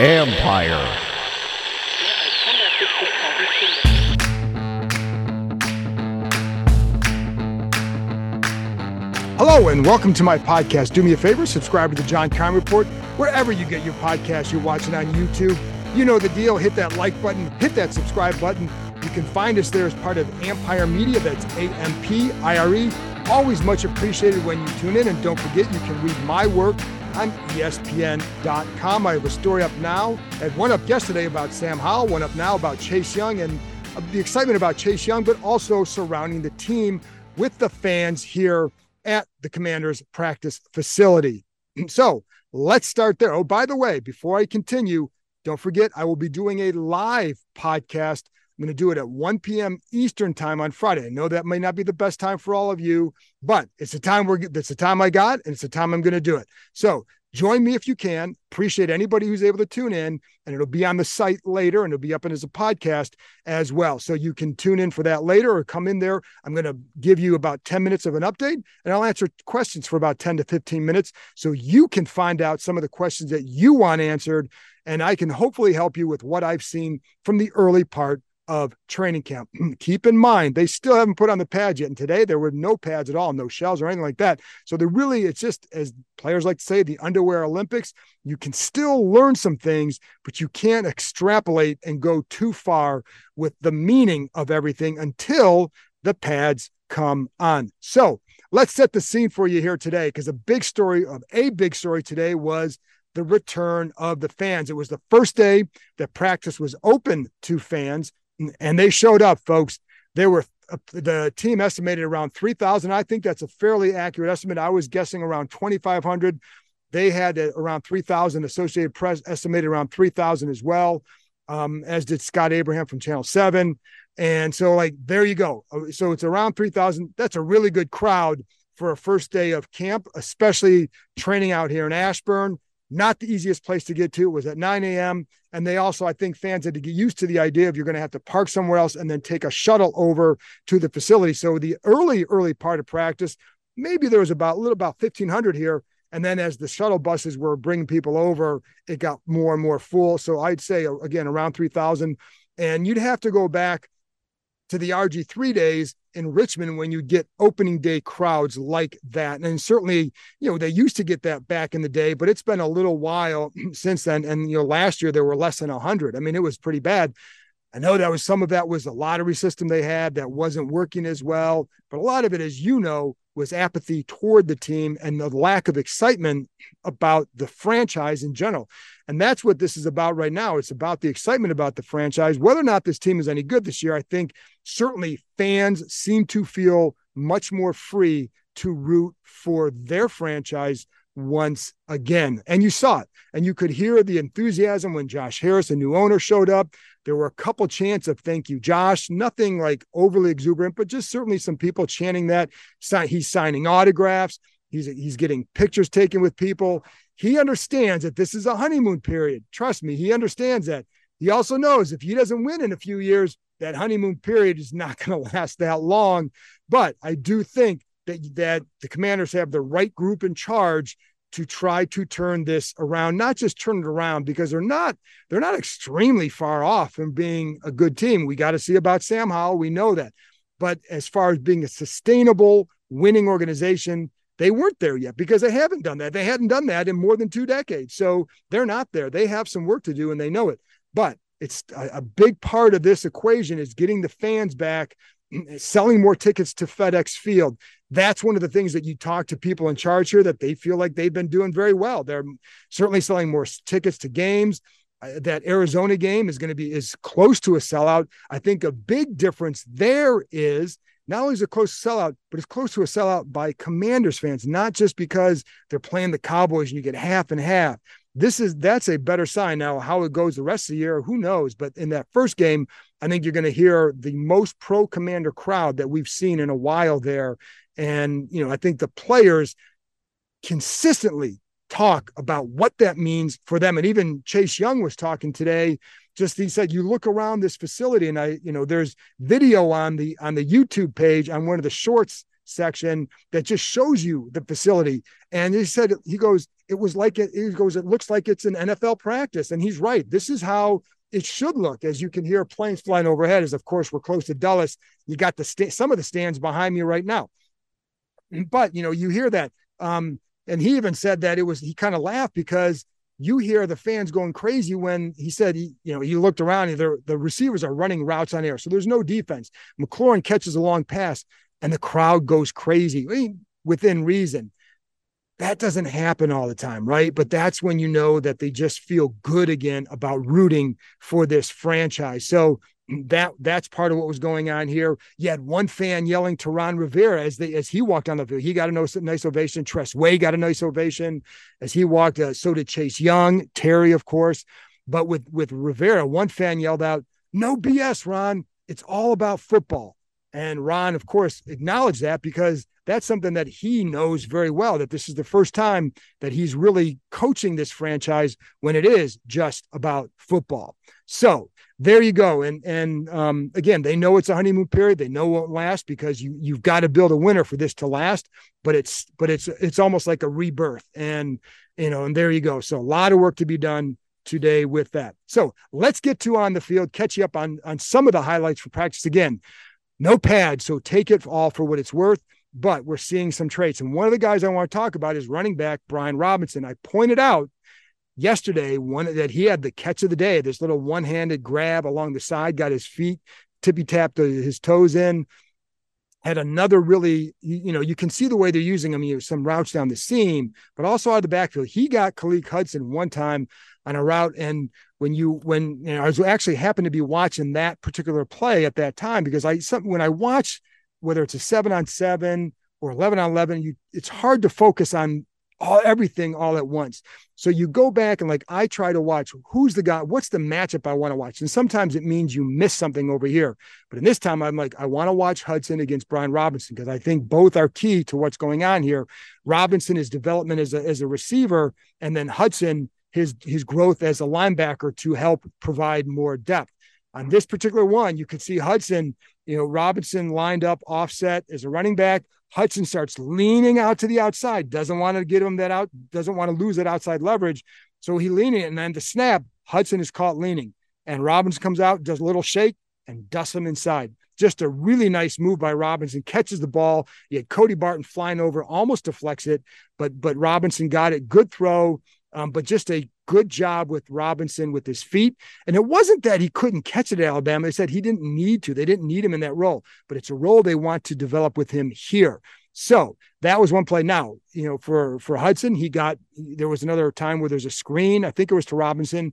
Ampire. Hello and welcome to my podcast. Do me a favor, subscribe to the John Keim Report wherever you get your podcast. You're watching on YouTube. You know the deal. Hit that like button, hit that subscribe button. You can find us there as part of Ampire Media. That's A M P I R E. Always much appreciated when you tune in. And don't forget, you can read my work on ESPN.com. I have a story up now. I had one up yesterday about Sam Howell, one up now about Chase Young, and uh, the excitement about Chase Young, but also surrounding the team with the fans here at the Commanders practice facility. So let's start there. Oh, by the way, before I continue, don't forget I will be doing a live podcast. I'm going to do it at 1 p.m. Eastern time on Friday. I know that may not be the best time for all of you, but it's the time we're that's the time I got, and it's the time I'm going to do it. So join me if you can. Appreciate anybody who's able to tune in, and it'll be on the site later, and it'll be up as a podcast as well. So you can tune in for that later or come in there. I'm going to give you about 10 minutes of an update, and I'll answer questions for about 10 to 15 minutes so you can find out some of the questions that you want answered, and I can hopefully help you with what I've seen from the early part of training camp. Keep in mind, they still haven't put on the pads yet. And today there were no pads at all, no shells or anything like that. So they're really, it's just as players like to say, the underwear Olympics. You can still learn some things, but you can't extrapolate and go too far with the meaning of everything until the pads come on. So let's set the scene for you here today because a big story of a big story today was the return of the fans. It was the first day that practice was open to fans and they showed up, folks. They were uh, the team estimated around 3,000. I think that's a fairly accurate estimate. I was guessing around 2,500. They had around 3,000. Associated Press estimated around 3,000 as well, um, as did Scott Abraham from Channel 7. And so, like, there you go. Uh, So it's around 3,000. That's a really good crowd for a first day of camp, especially training out here in Ashburn not the easiest place to get to. It was at 9 a.m. And they also, I think, fans had to get used to the idea of you're going to have to park somewhere else and then take a shuttle over to the facility. So the early, early part of practice, maybe there was about a little about 1,500 here. And then as the shuttle buses were bringing people over, it got more and more full. So I'd say, uh, again, around 3,000. And you'd have to go back to the RG3 days in Richmond when you get opening day crowds like that. And certainly, you know, they used to get that back in the day, but it's been a little while since then. And, you know, last year there were less than 100. I mean, it was pretty bad. I know that was some of that was the lottery system they had that wasn't working as well, but a lot of it, as you know, was apathy toward the team and the lack of excitement about the franchise in general. And that's what this is about right now. It's about the excitement about the franchise. Whether or not this team is any good this year, I think certainly fans seem to feel much more free to root for their franchise once again. And you saw it. And you could hear the enthusiasm when Josh Harris, a new owner, showed up. There were a couple chants of thank you, Josh. Nothing like overly exuberant, but just certainly some people chanting that. He's signing autographs. He's, he's getting pictures taken with people. He understands that this is a honeymoon period. Trust me, he understands that. He also knows if he doesn't win in a few years, that honeymoon period is not going to last that long. But I do think that, that the commanders have the right group in charge to try to turn this around, not just turn it around because they're not they're not extremely far off from being a good team. We got to see about Sam Howell. We know that. But as far as being a sustainable winning organization, they weren't there yet because they haven't done that. They hadn't done that in more than two decades. So they're not there. They have some work to do and they know it. But it's a, a big part of this equation is getting the fans back selling more tickets to FedEx Field. That's one of the things that you talk to people in charge here that they feel like they've been doing very well. They're certainly selling more tickets to games. Uh, that Arizona game is going to be is close to a sellout. I think a big difference there is not only is it close to sellout, but it's close to a sellout by Commanders fans, not just because they're playing the Cowboys and you get half and half. This is that's a better sign. Now, how it goes the rest of the year, who knows? But in that first game, I think you're going to hear the most pro commander crowd that we've seen in a while there. And, you know, I think the players consistently talk about what that means for them. And even Chase Young was talking today. Just he said, you look around this facility, and I, you know, there's video on the on the YouTube page on one of the shorts section that just shows you the facility. And he said, he goes, it was like it, he goes, it looks like it's an NFL practice. And he's right. This is how it should look as you can hear planes flying overhead as of course we're close to Dulles. You got the sta- some of the stands behind me right now. But you know, you hear that. Um, and he even said that it was he kind of laughed because you hear the fans going crazy when he said he, you know, he looked around and the, the receivers are running routes on air. So there's no defense. McLaurin catches a long pass and the crowd goes crazy I mean, within reason. That doesn't happen all the time, right? But that's when you know that they just feel good again about rooting for this franchise. So that that's part of what was going on here. You had one fan yelling to Ron Rivera as they as he walked on the field. He got a nice, nice ovation. Tress Way got a nice ovation as he walked. Uh, so did Chase Young, Terry, of course. But with with Rivera, one fan yelled out, "No BS, Ron. It's all about football." And Ron, of course, acknowledged that because that's something that he knows very well that this is the first time that he's really coaching this franchise when it is just about football. So there you go. And and um, again, they know it's a honeymoon period. They know it won't last because you you've got to build a winner for this to last. But it's but it's it's almost like a rebirth. And you know, and there you go. So a lot of work to be done today with that. So let's get to on the field, catch you up on on some of the highlights for practice again. No pad, so take it all for what it's worth. But we're seeing some traits. And one of the guys I want to talk about is running back Brian Robinson. I pointed out yesterday one that he had the catch of the day this little one-handed grab along the side got his feet tippy tapped uh, his toes in had another really you know you can see the way they're using him you some routes down the seam but also out of the backfield. He got Khaleke Hudson one time on a route and when you when you know I was actually happened to be watching that particular play at that time because I something when I watch whether it's a 7 on 7 or 11 on 11 you it's hard to focus on all everything all at once. So you go back and like I try to watch who's the guy, what's the matchup I want to watch. And sometimes it means you miss something over here. But in this time, I'm like, I want to watch Hudson against Brian Robinson because I think both are key to what's going on here. Robinson is development as a as a receiver, and then Hudson his his growth as a linebacker to help provide more depth. On this particular one, you could see Hudson, you know, Robinson lined up offset as a running back. Hudson starts leaning out to the outside, doesn't want to get him that out, doesn't want to lose that outside leverage. So he leaning, and then the snap, Hudson is caught leaning. And Robinson comes out, does a little shake, and dusts him inside. Just a really nice move by Robinson, catches the ball. He had Cody Barton flying over, almost deflects it, but but Robinson got it. Good throw, um, but just a good job with Robinson with his feet. And it wasn't that he couldn't catch it at Alabama. They said he didn't need to. They didn't need him in that role, but it's a role they want to develop with him here. So that was one play. Now, you know, for for Hudson, he got there was another time where there's a screen. I think it was to Robinson.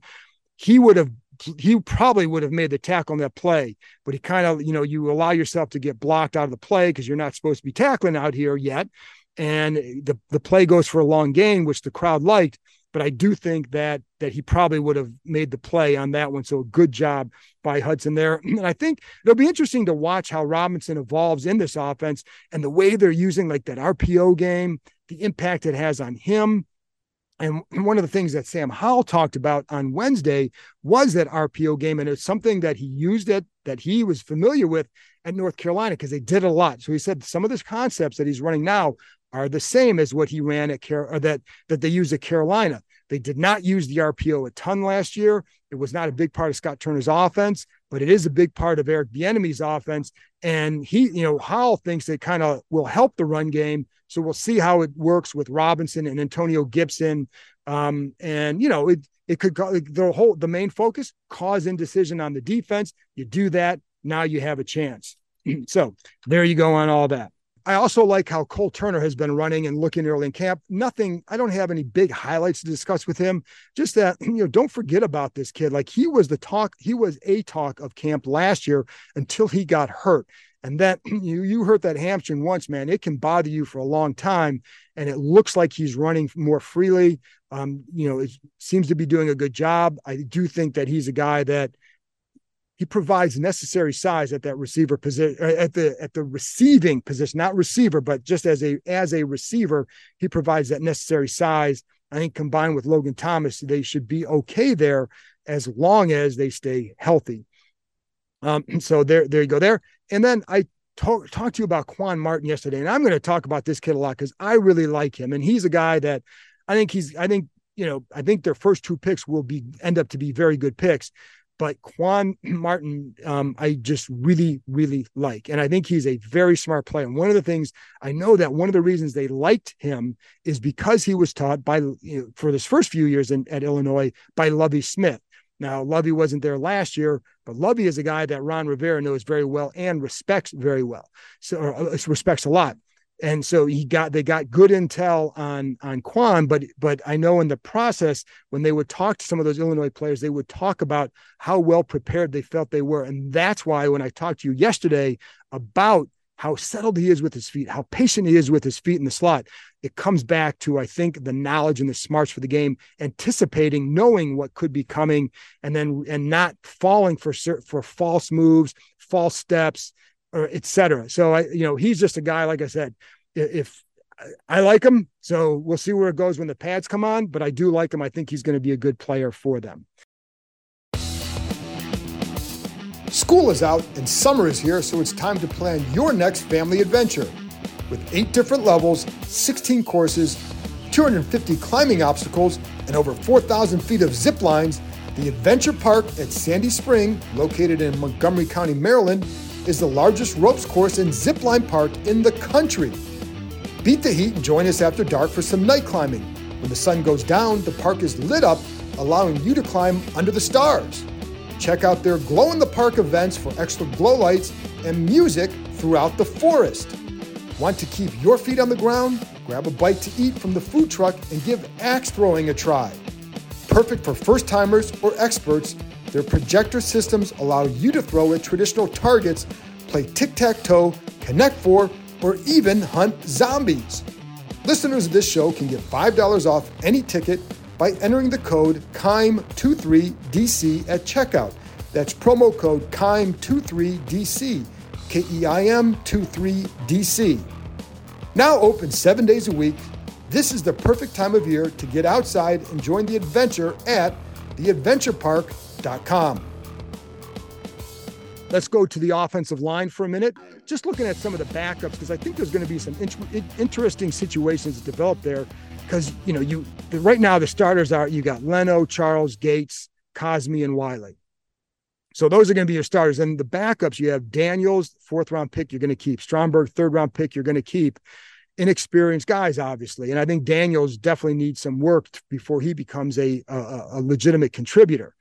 He would have he probably would have made the tackle on that play, but he kind of, you know, you allow yourself to get blocked out of the play because you're not supposed to be tackling out here yet. And the, the play goes for a long gain, which the crowd liked but I do think that that he probably would have made the play on that one. So a good job by Hudson there. And I think it'll be interesting to watch how Robinson evolves in this offense and the way they're using like that RPO game, the impact it has on him. And one of the things that Sam Howell talked about on Wednesday was that RPO game. And it's something that he used it, that he was familiar with at North Carolina because they did a lot. So he said some of these concepts that he's running now are the same as what he ran at Car- or that that they use at Carolina. They did not use the RPO a ton last year. It was not a big part of Scott Turner's offense, but it is a big part of Eric Bieniemy's offense. And he, you know, Howell thinks it kind of will help the run game. So we'll see how it works with Robinson and Antonio Gibson. Um, and you know, it it could the whole the main focus cause indecision on the defense. You do that, now you have a chance. so there you go on all that. I also like how Cole Turner has been running and looking early in camp. Nothing, I don't have any big highlights to discuss with him. Just that, you know, don't forget about this kid. Like he was the talk, he was a talk of camp last year until he got hurt. And that you you hurt that hamstring once, man, it can bother you for a long time. And it looks like he's running more freely. Um, you know, it seems to be doing a good job. I do think that he's a guy that he provides necessary size at that receiver position uh, at the at the receiving position not receiver but just as a as a receiver he provides that necessary size i think combined with logan thomas they should be okay there as long as they stay healthy um so there there you go there and then i talked talk to you about Quan Martin yesterday, and I'm going to talk about this kid a lot because I really like him, and he's a guy that I think he's. I think you know. I think their first two picks will be end up to be very good picks. But Quan Martin, um, I just really, really like. And I think he's a very smart player. And one of the things I know that one of the reasons they liked him is because he was taught by, you know, for his first few years in, at Illinois by Lovie Smith. Now, Lovie wasn't there last year, but Lovey is a guy that Ron Rivera knows very well and respects very well. So, uh, respects a lot and so he got they got good intel on on Quan, but but I know in the process when they would talk to some of those Illinois players, they would talk about how well prepared they felt they were, and that's why when I talked to you yesterday about how settled he is with his feet, how patient he is with his feet in the slot, it comes back to I think the knowledge and the smarts for the game, anticipating, knowing what could be coming, and then and not falling for for false moves, false steps or etc. So I, you know, he's just a guy, like I said, if I like him, so we'll see where it goes when the pads come on, but I do like him. I think he's going to be a good player for them. School is out and summer is here, so it's time to plan your next family adventure. With eight different levels, 16 courses, 250 climbing obstacles, and over 4,000 feet of zip lines, the Adventure Park at Sandy Spring, located in Montgomery County, Maryland, is the largest ropes course and zipline park in the country. Beat the heat and join us after dark for some night climbing. When the sun goes down, the park is lit up, allowing you to climb under the stars. Check out their glow in the park events for extra glow lights and music throughout the forest. Want to keep your feet on the ground? Grab a bite to eat from the food truck and give axe throwing a try. Perfect for first timers or experts, their projector systems allow you to throw at traditional targets, play tic tac toe, connect four, or even hunt zombies. Listeners of this show can get $5 off any ticket by entering the code KEIM23DC at checkout. That's promo code KEIM23DC, K E I M 23DC. Now open seven days a week, this is the perfect time of year to get outside and join the adventure at theadventurepark.com Let's go to the offensive line for a minute. Just looking at some of the backups, because I think there's going to be some int- interesting situations develop there. Because, you know, you right now the starters are you got Leno, Charles, Gates, Cosmi, and Wylie. So those are going to be your starters. And the backups, you have Daniels, fourth round pick, you're going to keep. Stromberg, third round pick, you're going to keep inexperienced guys, obviously. And I think Daniels definitely needs some work before he becomes a, a, a legitimate contributor.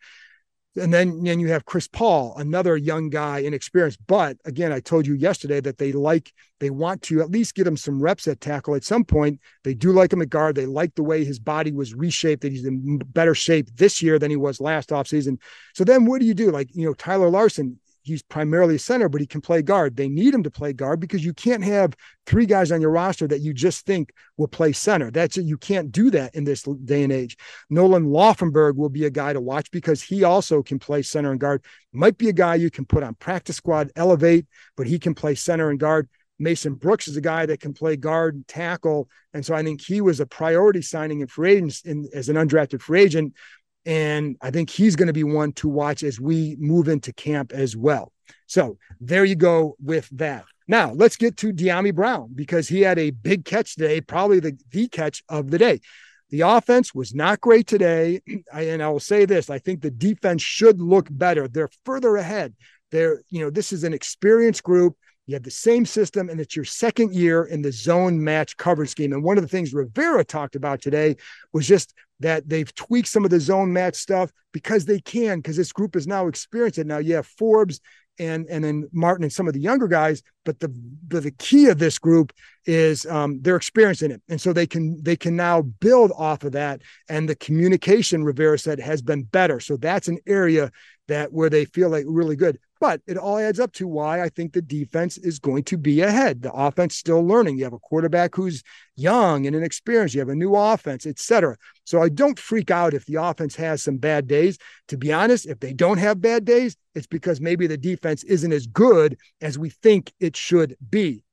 And then, then you have Chris Paul, another young guy, inexperienced. But again, I told you yesterday that they like, they want to at least get him some reps at tackle at some point. They do like him at guard. They like the way his body was reshaped, that he's in better shape this year than he was last offseason. So then what do you do? Like, you know, Tyler Larsen, he's primarily a center, but he can play guard. They need him to play guard because you can't have three guys on your roster that you just think will play center. That's it. you can't do that in this day and age. Nolan Laufenberg will be a guy to watch because he also can play center and guard. Might be a guy you can put on practice squad, elevate, but he can play center and guard. Mason Brooks is a guy that can play guard and tackle. And so I think he was a priority signing in free agents in, as an undrafted free agent. And I think he's going to be one to watch as we move into camp as well. So there you go with that. Now let's get to Dyami Brown because he had a big catch today, probably the, the catch of the day. The offense was not great today. and I will say this I think the defense should look better. They're further ahead. They're, you know, this is an experienced group. You have the same system, and it's your second year in the zone match coverage scheme. And one of the things Rivera talked about today was just that they've tweaked some of the zone match stuff because they can, because this group is now experienced it. Now you have Forbes and and then Martin and some of the younger guys, but the the, the key of this group is um, they're experiencing it, and so they can they can now build off of that. And the communication Rivera said has been better, so that's an area that where they feel like really good. But it all adds up to why I think the defense is going to be ahead. The offense still learning. You have a quarterback who's young and inexperienced. You have a new offense, etc. So I don't freak out if the offense has some bad days. To be honest, if they don't have bad days, it's because maybe the defense isn't as good as we think it should be.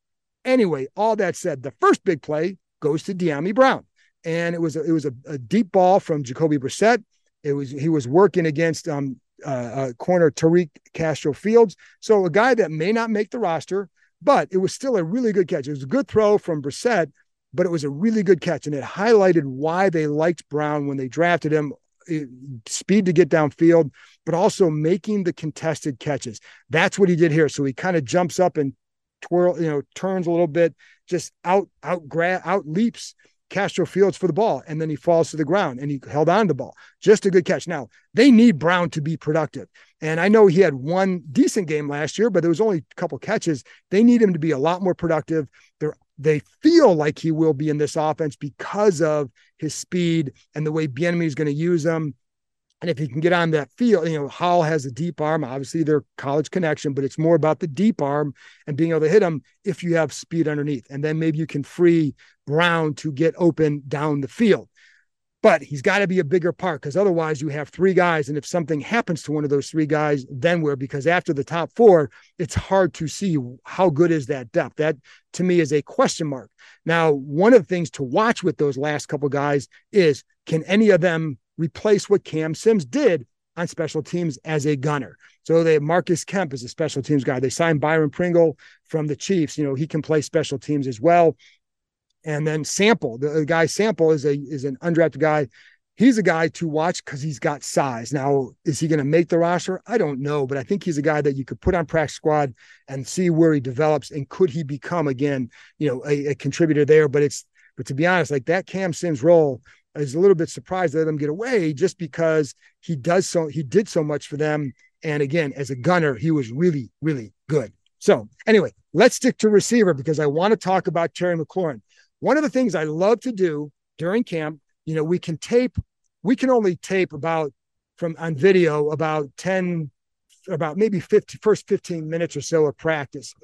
Anyway, all that said, the first big play goes to Dyami Brown, and it was a, it was a, a deep ball from Jacoby Brissett. It was he was working against um, uh, uh, corner Tariq Castro Fields. So a guy that may not make the roster, but it was still a really good catch. It was a good throw from Brissett, but it was a really good catch. And it highlighted why they liked Brown when they drafted him speed to get downfield, but also making the contested catches. That's what he did here. So he kind of jumps up and twirl, you know, turns a little bit, just out, out, grab, out leaps Castro Fields for the ball, and then he falls to the ground and he held on to the ball. Just a good catch. Now they need Brown to be productive, and I know he had one decent game last year, but there was only a couple catches. They need him to be a lot more productive. They're they feel like he will be in this offense because of his speed and the way Bieniemy is going to use him and if he can get on that field, you know, Howell has a deep arm. Obviously, their college connection, but it's more about the deep arm and being able to hit him if you have speed underneath. And then maybe you can free Brown to get open down the field. But he's got to be a bigger part because otherwise you have three guys. And if something happens to one of those three guys, then where? Because after the top four, it's hard to see how good is that depth. That to me is a question mark. Now, one of the things to watch with those last couple guys is can any of them replace what Cam Sims did on special teams as a gunner. So they have Marcus Kemp as a special teams guy. They signed Byron Pringle from the Chiefs. You know, he can play special teams as well. And then Sample, the, the guy Sample is a is an undrafted guy. He's a guy to watch because he's got size. Now, is he going to make the roster? I don't know, but I think he's a guy that you could put on practice squad and see where he develops and could he become again, you know, a, a contributor there. But it's but to be honest, like that Cam Sims role, is a little bit surprised to let him get away just because he does so he did so much for them. And again, as a gunner, he was really, really good. So anyway, let's stick to receiver because I want to talk about Terry McLaurin. One of the things I love to do during camp, you know, we can tape, we can only tape about from on video about 10, about maybe 50, first 15 minutes or so of practice.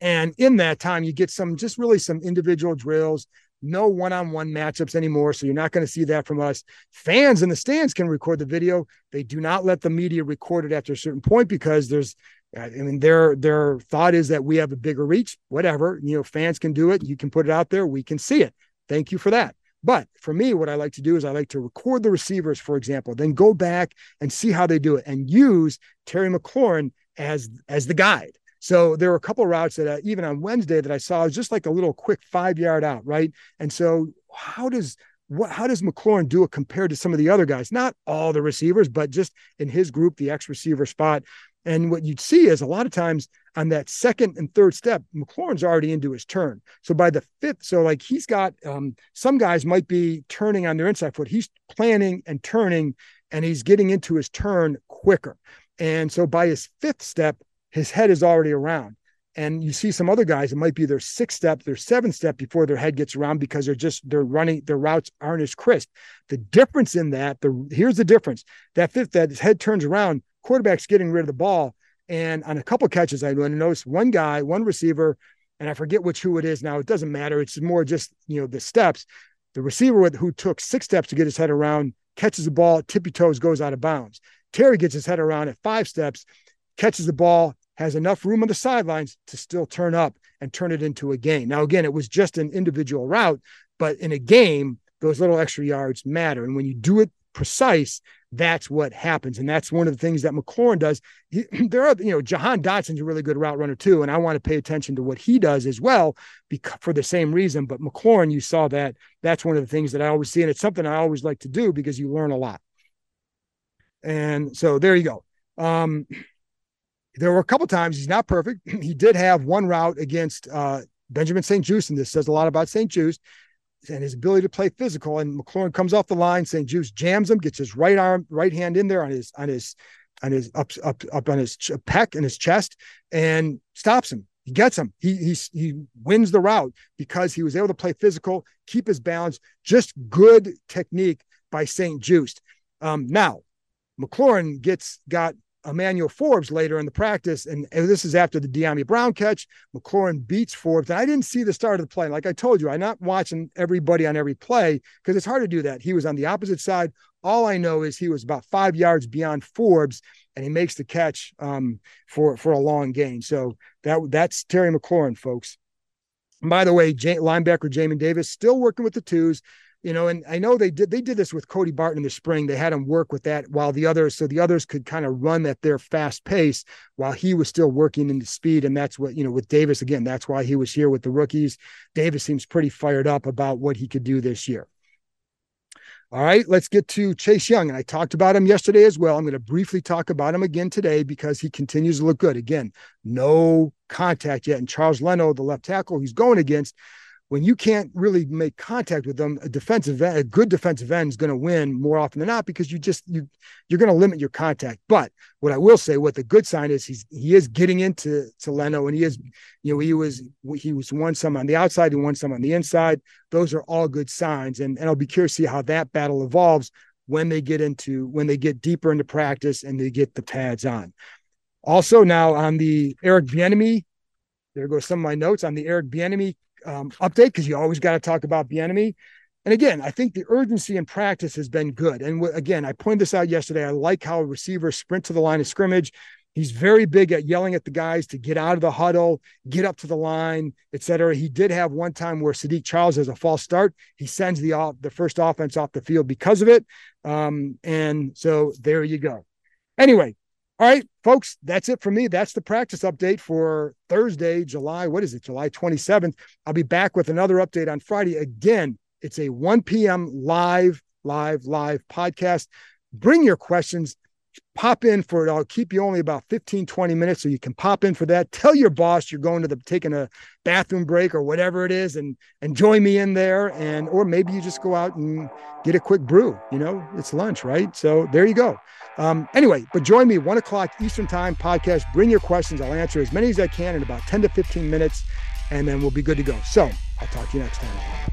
And in that time, you get some just really some individual drills, no one-on-one matchups anymore so you're not going to see that from us fans in the stands can record the video they do not let the media record it after a certain point because there's i mean their their thought is that we have a bigger reach whatever you know fans can do it you can put it out there we can see it thank you for that but for me what i like to do is i like to record the receivers for example then go back and see how they do it and use terry mclaurin as as the guide so there were a couple routes that uh, even on Wednesday that I saw was just like a little quick five yard out, right? And so how does what how does McLaurin do it compared to some of the other guys? Not all the receivers, but just in his group, the X receiver spot. And what you'd see is a lot of times on that second and third step, McLaurin's already into his turn. So by the fifth, so like he's got um, some guys might be turning on their inside foot. He's planning and turning, and he's getting into his turn quicker. And so by his fifth step, his head is already around. And you see some other guys, it might be their sixth step, their seventh step before their head gets around because they're just they're running, their routes aren't as crisp. The difference in that, the here's the difference. That fifth, that his head turns around, quarterback's getting rid of the ball. And on a couple catches, I noticed one guy, one receiver, and I forget which who it is now. It doesn't matter. It's more just you know the steps. The receiver with, who took six steps to get his head around catches the ball, tippy toes, goes out of bounds. Terry gets his head around at five steps, catches the ball, has enough room on the sidelines to still turn up and turn it into a gain. Now, again, it was just an individual route, but in a game, those little extra yards matter. And when you do it precise, that's what happens. And that's one of the things that McLaurin does. He, there are, you know, Jahan Dotson's a really good route runner too. And I want to pay attention to what he does as well because, for the same reason. But McLaurin, you saw that. That's one of the things that I always see. And it's something I always like to do because you learn a lot. And so there you go. Um, there were a couple times he's not perfect. he did have one route against uh, Benjamin St-Juste, and this says a lot about St-Juste and his ability to play physical. And McLaurin comes off the line, St-Juste jams him, gets his right arm, right hand in there on his on his on his up up up on his ch- pec and his chest, and stops him. He gets him. He he he wins the route because he was able to play physical, keep his balance. Just good technique by St-Juste. Um, now, McLaurin gets got Emmanuel Forbes later in the practice, and, this is after the Dyami Brown catch. McLaurin beats Forbes, and I didn't see the start of the play. Like I told you, I'm not watching everybody on every play because it's hard to do that. He was on the opposite side. All I know is he was about five yards beyond Forbes, and he makes the catch um, for for a long gain. So that that's Terry McLaurin, folks. And by the way, J- linebacker Jamin Davis still working with the twos you know, and I know they did they did this with Cody Barton in the spring. They had him work with that while the others, so the others could kind of run at their fast pace while he was still working into speed. And that's what, you know, with Davis again, that's why he was here with the rookies. Davis seems pretty fired up about what he could do this year. All right, let's get to Chase Young. And I talked about him yesterday as well. I'm going to briefly talk about him again today because he continues to look good. Again, no contact yet. And Charles Leno, the left tackle he's going against, when you can't really make contact with them, a defensive end, a good defensive end is going to win more often than not because you just you you're going to limit your contact. But what I will say, what the good sign is, he's he is getting into to Leno, and he is, you know, he was he was won some on the outside and won some on the inside. Those are all good signs, and and I'll be curious to see how that battle evolves when they get into when they get deeper into practice and they get the pads on. Also, now on the Eric Bieniemy, there goes some of my notes on the Eric Bieniemy um, update because you always got to talk about the enemy. And again, I think the urgency in practice has been good. And w- again, I pointed this out yesterday. I like how receivers sprint to the line of scrimmage. He's very big at yelling at the guys to get out of the huddle, get up to the line, etc. He did have one time where Saahdiq Charles has a false start. He sends the off, the first offense off the field because of it. Um, and so there you go. Anyway, all right, folks, that's it for me. That's the practice update for Thursday, July, what is it, July 27th. I'll be back with another update on Friday. Again, it's a 1 p.m. live, live, live podcast. Bring your questions pop in for it. I'll keep you only about 15, 20 minutes. So you can pop in for that. Tell your boss you're going to the taking a bathroom break or whatever it is and and join me in there. And or maybe you just go out and get a quick brew. You know, it's lunch, right? So there you go. Um, anyway, but join me one o'clock Eastern time podcast. Bring your questions. I'll answer as many as I can in about 10 to 15 minutes, and then we'll be good to go. So I'll talk to you next time.